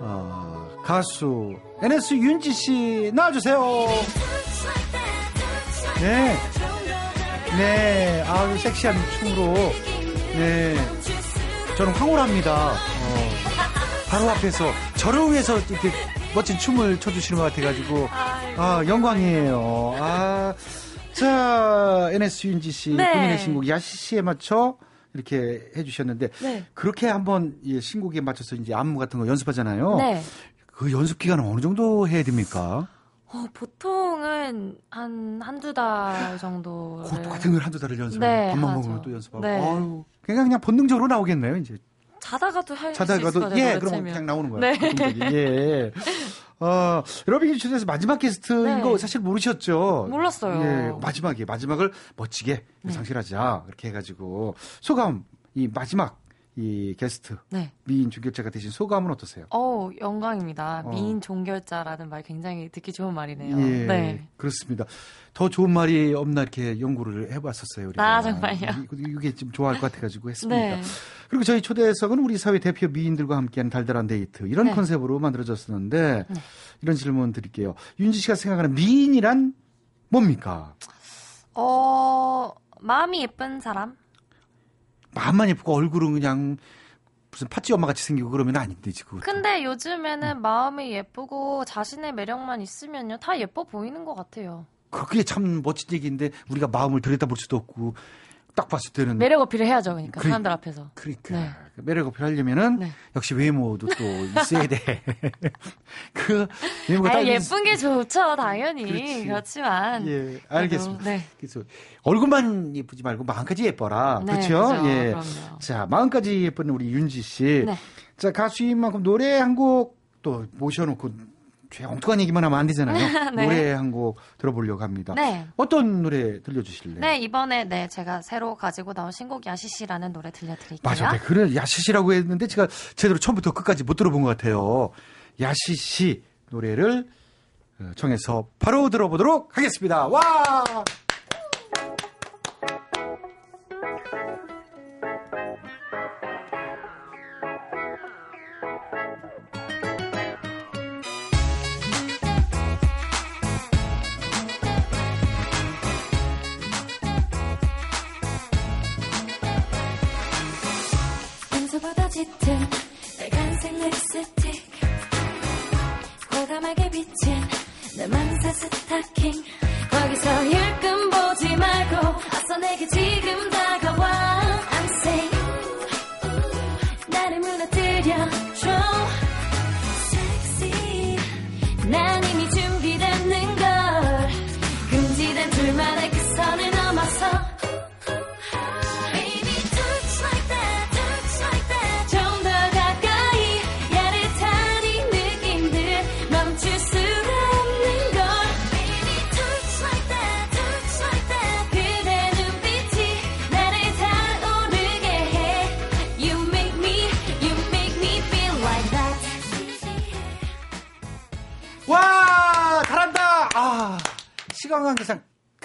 어, 가수 NS 윤지 씨 나와주세요. 네, 네, 아주 섹시한 춤으로 네, 저는 황홀합니다. 어, 바로 앞에서 저를 위해서 이렇게 멋진 춤을 춰주시는 것 같아가지고 아 영광이에요. 아, 자 NS 윤지 씨 네. 본인의 신곡 야시시에 맞춰 이렇게 해주셨는데 네. 그렇게 한번 이 신곡에 맞춰서 이제 안무 같은 거 연습하잖아요. 네. 그 연습 기간은 어느 정도 해야 됩니까? 어, 보통은 한 한두 달 정도. 같은 걸 한두 달을 연습하고 네, 밥만. 먹으면 또 연습하고. 네. 아유, 그냥 그냥 본능적으로 나오겠네요, 이제. 자다가도 할수 자다가도 있을 거예요. 예, 그럼. 그냥 나오는 거야. 네. 가끔적이. 예. 어, 러빙 주에서 마지막 게스트인 네. 거 사실 모르셨죠? 몰랐어요. 예, 마지막에 마지막을 멋지게 네. 상실하자 이렇게 해가지고 소감 이 마지막 이 게스트 네. 미인 중결자가 되신 소감은 어떠세요? 어 영광입니다. 어. 미인 종결자라는 말 굉장히 듣기 좋은 말이네요. 예, 네. 그렇습니다. 더 좋은 말이 없나 이렇게 연구를 해봤었어요. 우리가. 아, 정말요? 이- 이게 좀 좋아할 것 같아가지고 했습니다. 네. 그리고 저희 초대석은 우리 사회 대표 미인들과 함께하는 달달한 데이트 이런 네. 컨셉으로 만들어졌었는데 네. 이런 질문 드릴게요. 윤지 씨가 생각하는 미인이란 뭡니까? 어 마음이 예쁜 사람? 마음만 예쁘고 얼굴은 그냥 무슨 팥쥐 엄마 같이 생기고 그러면 아닌데 지금. 근데 요즘에는 마음이 예쁘고 자신의 매력만 있으면요 다 예뻐 보이는 것 같아요. 그게 참 멋진 얘기인데 우리가 마음을 들여다볼 수도 없고 딱 봤을 때는 매력 어필을 해야죠, 그러니까 그러니까. 사람들 앞에서. 그러니까 네. 매력 어필 하려면은 네. 역시 외모도 또 있어야 돼. 그 외모가 아딱 예쁜 게 좋죠, 당연히. 그렇지. 그렇지만 예, 알겠습니다. 네. 그래서 얼굴만 예쁘지 말고 마음까지 예뻐라. 네, 그렇죠? 그죠. 예. 그럼요. 자, 마음까지 예쁜 우리 윤지 씨. 네. 자, 가수인 만큼 노래 한 곡 또 모셔놓고 죄 엉뚱한 얘기만 하면 안 되잖아요. 네. 노래 한 곡 들어보려고 합니다. 네. 어떤 노래 들려주실래요? 네, 이번에 네, 제가 새로 가지고 나온 신곡 야시시라는 노래 들려드릴게요. 맞아, 네, 그래 야시시라고 했는데 제가 제대로 처음부터 끝까지 못 들어본 것 같아요. 야시시 노래를 어, 정해서 바로 들어보도록 하겠습니다. 와! 짙은 빨간색 립스틱. 과감하게 비친 내 망사 스타킹. 거기서 일끔 보지 말고 어서 내게 지금 다가와. I'm safe 나를 무너뜨려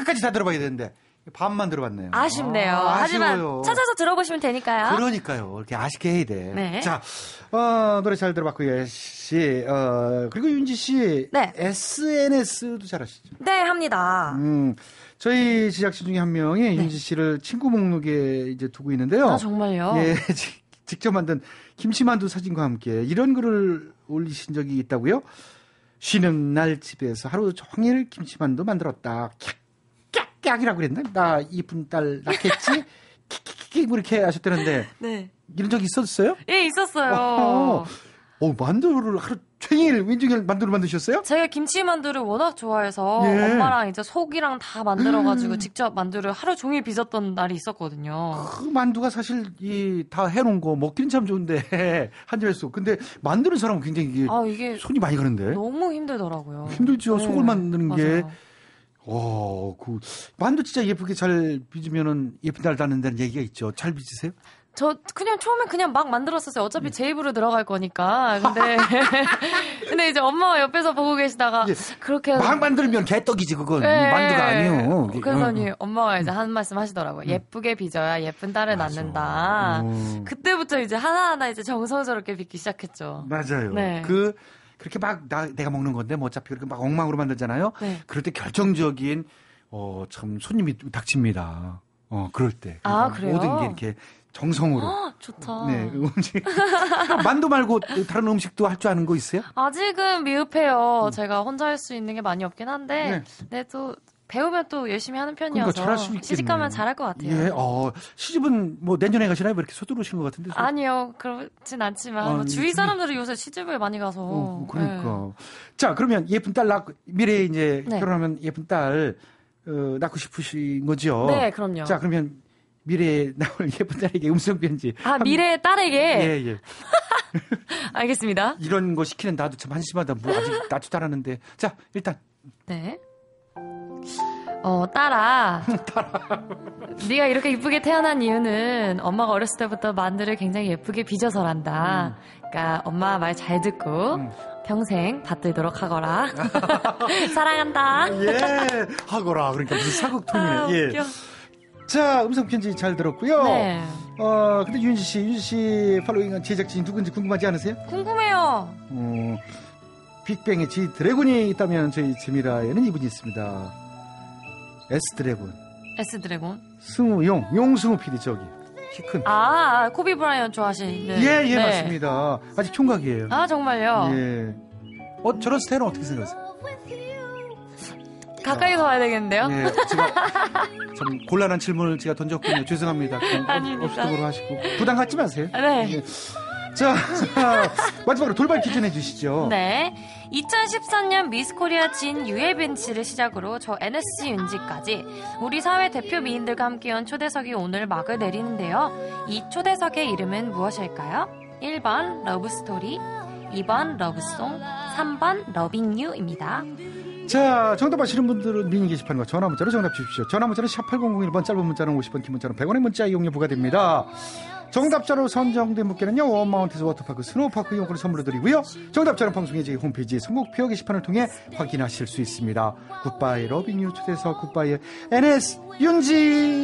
끝까지 다 들어봐야 되는데 반만 들어봤네요. 아쉽네요. 아, 하지만. 찾아서 들어보시면 되니까요. 그러니까요. 이렇게 아쉽게 해야 돼. 네. 자, 어, 노래 잘 들어봤고요. 씨, 어, 그리고 윤지 씨. 네. SNS도 잘 하시죠. 네, 합니다. 음, 저희 제작진 중에 한 명이 윤지 씨를 친구 목록에 이제 두고 있는데요. 네. 아, 정말요? 예, 지- 직접 만든 김치만두 사진과 함께 이런 글을 올리신 적이 있다고요? 쉬는 날 집에서 하루 종일 김치만두 만들었다. 깍 깍깍이라고 그랬나? 나 이쁜 딸 낳겠지? 킥킥킥 이렇게 하셨다는데 네. 이런 적이 있었어요? 예, 있었어요. 어, 어, 만두를 하루 종일 왼종일 만두를 만드셨어요? 제가 김치 만두를 워낙 좋아해서 예. 엄마랑 이제 속이랑 다 만들어가지고 직접 만두를 하루 종일 빚었던 날이 있었거든요. 그 만두가 사실 이 다 해놓은 거 먹기는 참 좋은데 한 점에서 근데 만드는 사람은 굉장히 이게 아, 이게 손이 많이 가는데 너무 힘들더라고요. 힘들죠 네, 속을 만드는 게. 맞아요. 어, 그 만두 진짜 예쁘게 잘 빚으면은 예쁜 날 낳는다는 얘기가 있죠. 잘 빚으세요? 저 그냥 처음에 그냥 막 만들었었어요. 어차피 제 입으로 들어갈 거니까. 근데 근데 이제 엄마가 옆에서 보고 계시다가 그렇게 해서 막 만들면 개떡이지 그건 네. 만두가 아니요. 그러더니 어. 엄마가 이제 한 말씀 하시더라고요. 예쁘게 빚어야 예쁜 딸을 낳는다. 어. 그때부터 이제 하나하나 이제 정성스럽게 빚기 시작했죠. 맞아요. 네. 그 그렇게 막 나, 내가 먹는 건데 뭐 어차피 그렇게 막 엉망으로 만들잖아요. 네. 그럴 때 결정적인 어 참 손님이 닥칩니다. 어 그럴 때 아? 모든 게 이렇게 정성으로. 아, 좋다. 네 음식 만두 말고 다른 음식도 할 줄 아는 거 있어요? 아직은 미흡해요. 제가 혼자 할 수 있는 게 많이 없긴 한데, 네, 또 배우면 또 열심히 하는 편이어서 그러니까 잘할 수 있겠네. 시집 가면 잘할 것 같아요. 예, 어 시집은 뭐 내년에 가시나요? 왜 이렇게 서두르신 것 같은데? 아니요, 그렇진 않지만 아, 뭐 주위 준비- 사람들은 요새 시집을 많이 가서. 어, 그러니까. 네. 자, 그러면 예쁜 딸 낳고, 미래에 이제 네. 결혼하면 예쁜 딸, 어, 낳고 싶으신 거죠? 네, 그럼요. 자, 그러면 미래에 나올 예쁜 딸에게 음성 편지. 아, 미래의 딸에게? 예, 예. 알겠습니다. 이런 거 시키는 나도 참 한심하다. 뭐 아직 나지도 않았는데. 자, 일단 네. 어, 딸아. 네가 이렇게 이쁘게 태어난 이유는 엄마가 어렸을 때부터 만두를 굉장히 예쁘게 빚어서란다. 그러니까 엄마 말 잘 듣고 평생 받들도록 하거라. 사랑한다. 예, 하거라. 그러니까 무슨 사극톤이네. 아, 예. 웃겨. 자, 음성 편지 잘 들었고요. 네. 어, 근데 윤지 씨, 윤지 씨 following한 제작진이 누군지 궁금하지 않으세요? 궁금해요. 어, 빅뱅의 지 드래곤이 있다면 저희 재미라에는 이분이 있습니다. S 드래곤. S 드래곤. 승우 용, 용승우 PD 저기. 키 큰. 아, 코비 브라이언 좋아하시는. 예, 예, 네. 맞습니다. 아직 총각이에요. 아, 정말요? 예. 어, 저런 스타일은 어떻게 생각하세요? 가까이서 봐야 되겠는데요? 예, 제가 참 곤란한 질문을 제가 던졌군요. 죄송합니다. 없으도록 하시고. 부담 갖지 마세요. 네. 예. 자, 자, 마지막으로 돌발 퀴즈 내주시죠. 네. 2014년 미스 코리아 진 씨를 시작으로 저 NS 윤지까지 우리 사회 대표 미인들과 함께한 초대석이 오늘 막을 내리는데요. 이 초대석의 이름은 무엇일까요? 1번 love story, 2번 love song, 3번 loving you입니다. 자, 정답 아시는 분들은 미니 게시판과 전화 문자로 정답 주십시오. 전화 문자는 샵 8001번, 짧은 문자는 50원, 긴 문자는 100원의 문자 이용료 부과됩니다. 정답자로 선정된 분께는요, 원마운트에서 워터파크 스노우파크 이용권을 선물로 드리고요. 정답자는 방송의 제 홈페이지 선곡표 게시판을 통해 확인하실 수 있습니다. 굿바이 러빙유 초대석 굿바이 NS 윤지.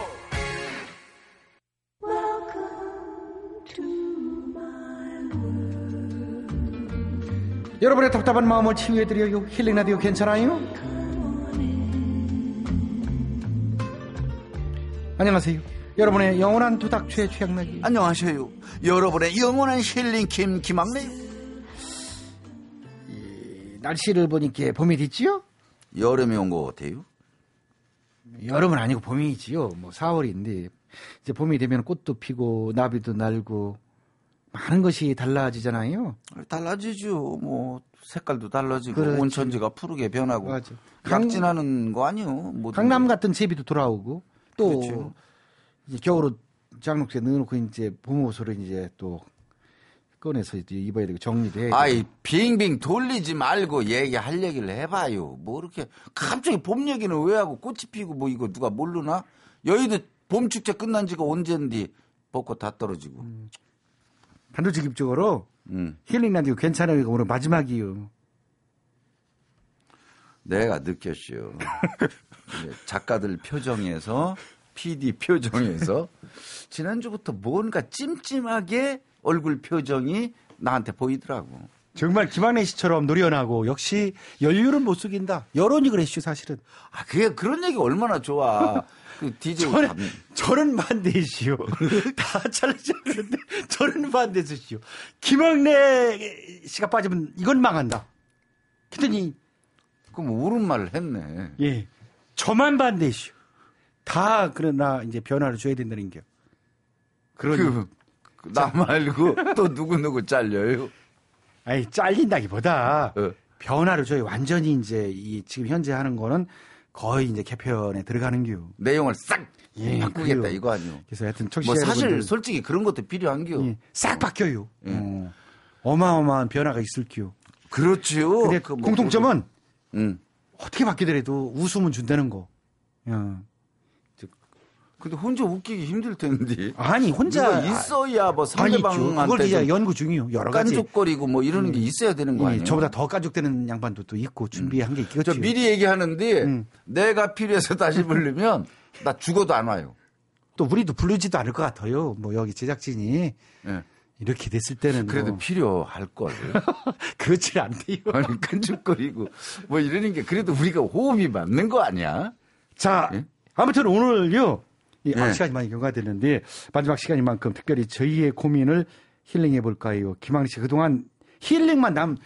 여러분의 답답한 마음을 치유해드려요. 힐링 라디오 괜찮아요? 안녕하세요. 여러분의 영원한 도닥초의 최양락이. 안녕하세요. 여러분의 영원한 힐링 김 김학래요. 날씨를 보니까 봄이 됐지요? 여름이 온 것 같아요. 여름은 아니고 봄이지요. 뭐 4월인데 이제 봄이 되면 꽃도 피고 나비도 날고 많은 것이 달라지잖아요. 달라지죠. 뭐 색깔도 달라지고 그렇지. 온천지가 푸르게 변하고 맞아. 강- 약진하는 거 아니요. 강남 게. 같은 제비도 돌아오고 또 그렇죠. 이제 겨울옷 장롱에 넣어놓고 이제 봄 옷으로 이제 또 꺼내서 이제 입어야 되고 정리도 되고. 아이 빙빙 돌리지 말고 얘기할 얘기를 해봐요. 뭐 이렇게 갑자기 봄 얘기는 왜 하고 꽃이 피고 뭐 이거 누가 모르나? 여의도 봄 축제 끝난 지가 언젠데 벚꽃 다 떨어지고. 단도직입적으로 음. 힐링 라디오 괜찮아요. 오늘 마지막이요. 내가. 이제 작가들 표정에서 PD 표정에서 지난주부터 뭔가 찜찜하게 얼굴 표정이 나한테 보이더라고. 정말 김학래 씨처럼 노련하고 역시 연륜은 못 속인다. 여론이 그랬슈 사실은. 아 그게 그런 얘기 얼마나 좋아. 그 DJ 저는, 감- 저는 반대시오. 다 잘리지 않는데 저는 반대시오. 김학래 씨가 빠지면 이건 망한다. 그랬더니 그럼 옳은 말을 했네. 예, 저만 반대시오. 다 그러나 이제 변화를 줘야 된다는 게. 그러니 그, 그나 말고 또 누구 누구 잘려요. 아니 잘린다기보다 어. 변화를 줘요. 완전히 이제 이 지금 현재 하는 거는 거의 이제 개편에 들어가는 겨. 내용을 싹 예, 바꾸겠다 그래요. 이거 아니요. 그래서 하여튼 뭐 사실 여러분들 솔직히 그런 것도 필요한 겨. 예, 싹 바뀌어요. 예. 어, 어마어마한 변화가 있을게요. 그렇지요. 근데 그 뭐, 공통점은 응. 어떻게 바뀌더라도 웃음은 준다는 거. 어. 근데 혼자 웃기기 힘들 텐데. 아니 혼자 있어야 뭐 있죠. 그걸 상대방한테 이제 좀 연구 중이요. 여러 가지. 깐족거리고 뭐 이러는 게 있어야 되는 거 예, 아니에요? 저보다 더 까죽되는 양반도 또 있고 준비한 게 있겠죠. 저 미리 얘기하는데 음. 내가 필요해서 다시 부르면 나 죽어도 안 와요. 또 우리도 부르지도 않을 것 같아요. 뭐 여기 제작진이 예. 이렇게 됐을 때는 그래도 뭐 필요할 걸. 그렇지 않대요. 아니 끈적거리고 뭐 이러는 게 그래도 우리가 호흡이 맞는 거 아니야? 자, 예? 아무튼 오늘요. 이 예. 시간이 많이 경과됐는데 마지막 시간인 만큼 특별히 저희의 고민을 힐링해 볼까요? 김학리 씨 그동안 힐링만 남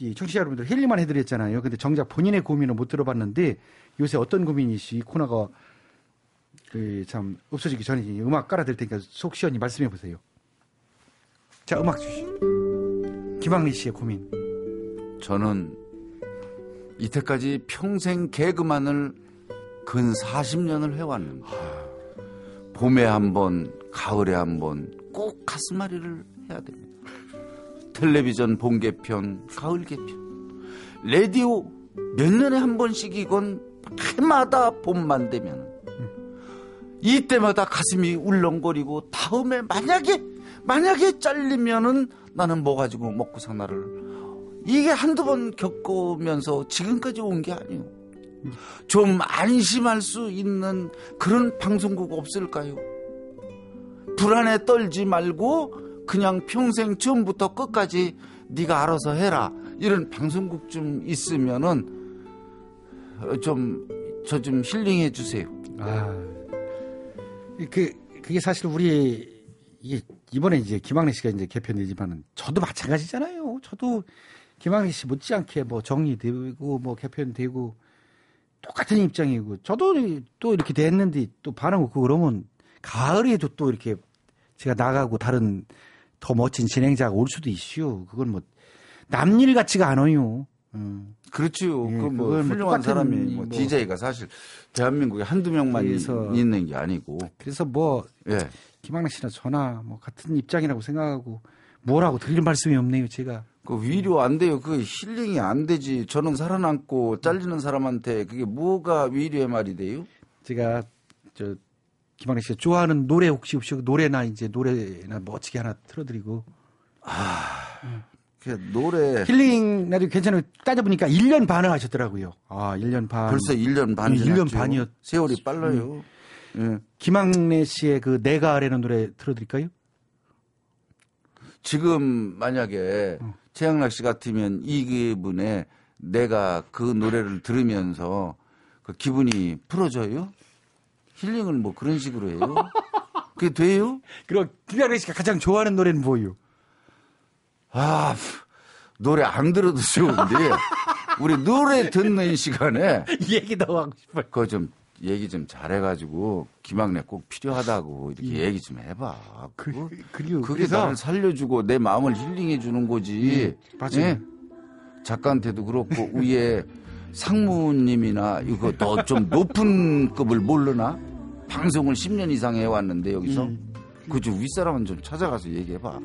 이 청취자 여러분들 힐링만 해드렸잖아요. 근데 정작 본인의 고민을 못 들어봤는데 요새 어떤 고민이시 이 코너가 그 참 없어지기 전에 이 음악 깔아드릴 테니까 속 시원히 말씀해 보세요. 자, 음악 주시오. 김학리 씨의 고민. 저는 이때까지 평생 개그만을 근 40년을 해왔는데 봄에 한 번, 가을에 한 번 꼭 가슴앓이를 해야 됩니다. 텔레비전 봄 개편, 가을 개편, 라디오 몇 년에 한 번씩이건 해마다 봄만 되면 이때마다 가슴이 울렁거리고 다음에 만약에 만약에 잘리면은 나는 뭐 가지고 먹고 사나를 이게 한두 번 겪으면서 지금까지 온 게 아니에요. 좀 안심할 수 있는 그런 방송국 없을까요? 불안에 떨지 말고 그냥 평생 처음부터 끝까지 네가 알아서 해라. 이런 방송국 좀 있으면은 좀 저좀 힐링해 주세요. 아, 그 그게 사실 우리 이번에 이제 김학래 씨가 이제 개편되지만은 저도 마찬가지잖아요. 저도 김학래 씨 못지않게 뭐 정리되고 뭐 개편되고 똑같은 입장이고 저도 또 이렇게 됐는데 또 반응 없고 그러면 가을에도 또 이렇게 제가 나가고 다른 더 멋진 진행자가 올 수도 있슈. 그건 뭐 남일 같지가 않아요. 음. 그렇지요. 예, 그뭐뭐 훌륭한 사람이 뭐뭐 DJ가 사실 대한민국에 한두 명만 그래서- 있는 게 아니고. 그래서 뭐 예. 김학래 씨나 저나 뭐 같은 입장이라고 생각하고 뭐라고 드릴 말씀이 없네요. 제가 그 위로 안 돼요. 그 힐링이 안 되지. 저는 살아남고 잘리는 사람한테 그게 뭐가 위로의 말이 돼요? 제가 저 김학래 씨가 좋아하는 노래 혹시 혹시 노래나 이제 노래나 멋지게 하나 틀어드리고 그 노래 힐링 나도 괜찮아요. 따져보니까 1년 반을 하셨더라고요. 아, 1년 반. 벌써 1년 반 음, 지났죠. 1년 반이었. 세월이 빨라요. 예. 김학래 씨의 그 내가 아래는 노래 틀어드릴까요? 지금 만약에 어. 최양락 씨 같으면 이분의 내가 그 노래를 들으면서 그 기분이 풀어져요? 힐링을 뭐 그런 식으로 해요? 그게 돼요? 그럼 김학래 씨가 가장 좋아하는 노래는 뭐예요? 아, 노래 안 들어도 좋은데 우리 노래 듣는 시간에 얘기 더 하고 싶어요. 그거 좀 얘기 좀 잘해가지고 김학래 꼭 필요하다고 이렇게 얘기 좀 해봐. 그, 그거- 그리고 그게 그래서 나를 살려주고 내 마음을 힐링해 주는 거지. 음, 맞아요. 작가한테도 그렇고 위에 상무님이나 이거 더 좀 높은 급을 모르나? 방송을 10년 이상 해왔는데 여기서 음. 그저 윗사람은 좀 찾아가서 얘기해봐.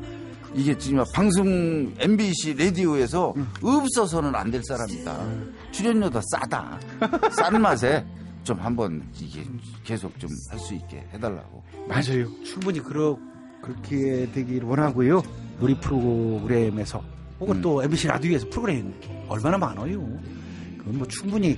이게 지금 방송 MBC 라디오에서 음. 없어서는 안 될 사람이다. 출연료도 싸다. 싼 맛에 좀 한번 이게 계속 좀 할 수 있게 해달라고. 맞아요. 충분히 그러, 그렇게 되길 원하고요. 우리 프로그램에서 혹은 음. 또 MBC 라디오에서 프로그램 얼마나 많아요. 그건 뭐 충분히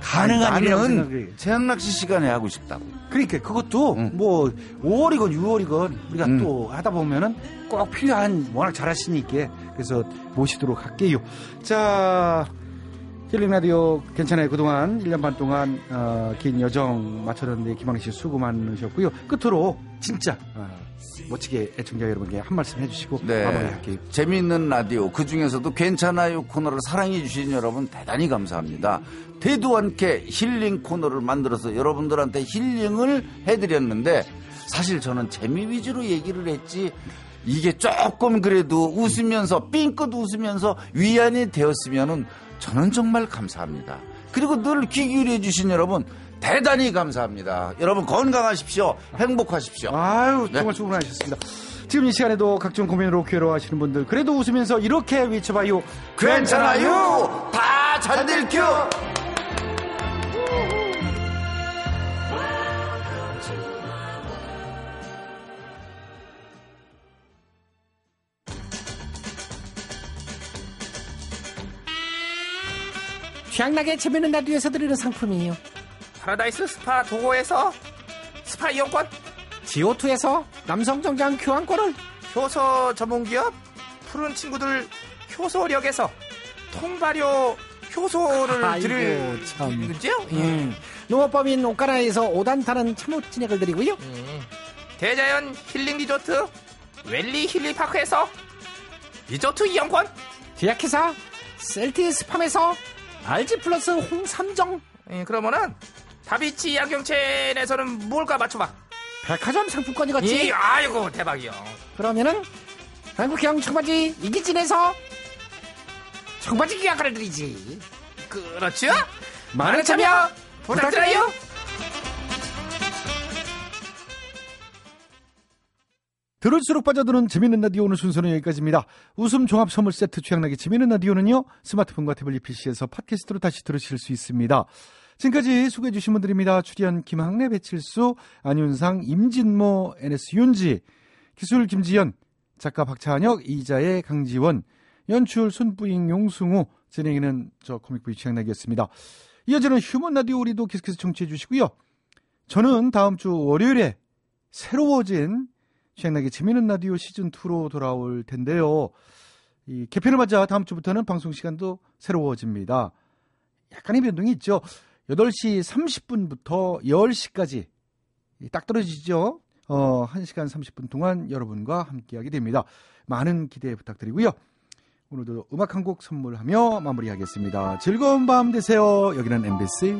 가능한 생각해요. 최양락씨 시간에 하고 싶다고. 그러니까 그것도 응. 뭐 5월이건 6월이건 우리가 응. 또 하다 보면은 꼭 필요한 워낙 잘하시니까 그래서 모시도록 할게요. 자 힐링 라디오 괜찮아요. 그동안 1년 반 동안 어, 긴 여정 마쳤는데 김학래 씨 수고 많으셨고요. 끝으로 진짜 어, 멋지게 애청자 여러분께 한 말씀 해주시고 네. 마무리할게요. 재미있는 라디오 그 중에서도 괜찮아요 코너를 사랑해 주신 여러분 대단히 감사합니다. 대도 않게 힐링 코너를 만들어서 여러분들한테 힐링을 해드렸는데 사실 저는 재미 위주로 얘기를 했지 이게 조금 그래도 웃으면서 삥끗 웃으면서 위안이 되었으면은 저는 정말 감사합니다. 그리고 늘 귀 기울여 주신 여러분 대단히 감사합니다. 여러분 건강하십시오. 행복하십시오. 아유 네. 정말 수고 많으셨습니다. 지금 이 시간에도 각종 고민으로 괴로워하시는 분들 그래도 웃으면서 이렇게 외쳐봐요. 괜찮아요. 다 잘. 취 향나게 재미있는 라디오에서 드리는 상품이에요. 파라다이스 스파 도고에서 스파 이용권 지오투에서 남성 정장 교환권을 효소 전문기업 푸른 친구들 효소력에서 통발효 효소를 드릴 아이고 참. 그죠? 음. 농업법인 오카라에서 5단타는 참호 진액을 드리고요. 음. 대자연 힐링 리조트 웰리 힐리 파크에서 리조트 이용권 제약회사 셀티스팜에서 알지 플러스 홍삼정? 예, 그러면은 다비치 양경첸에서는 뭘까 맞춰봐. 백화점 상품권이겠지. 이, 아이고 대박이요. 그러면은 한국형 청바지 이기진에서 청바지 기약을 드리지. 그렇죠? 많은 참여 부탁드려요 들을수록 빠져드는 재밌는 라디오 오늘 순서는 여기까지입니다. 웃음 종합 선물 세트 취향나게 재밌는 라디오는요. 스마트폰과 태블릿 PC에서 팟캐스트로 다시 들으실 수 있습니다. 지금까지 소개해 주신 분들입니다. 출연 김학래, 배칠수, 안윤상, 임진모, NS 윤지, 기술 김지연, 작가 박찬혁, 이자의 강지원, 연출 손뿌잉 용승우, 진행에는 저 코믹부의 취향나기였습니다. 이어지는 휴먼 라디오 우리도 계속해서 청취해 주시고요. 저는 다음 주 월요일에 새로워진 취향나게 재미있는 라디오 시즌 2로 돌아올 텐데요. 이 개편을 맞아 다음 주부터는 방송 시간도 새로워집니다. 약간의 변동이 있죠. 8시 30분부터 10시까지 딱 떨어지죠. 어, 1시간 30분 동안 여러분과 함께하게 됩니다. 많은 기대 부탁드리고요. 오늘도 음악 한 곡 선물하며 마무리하겠습니다. 즐거운 밤 되세요. 여기는 MBC.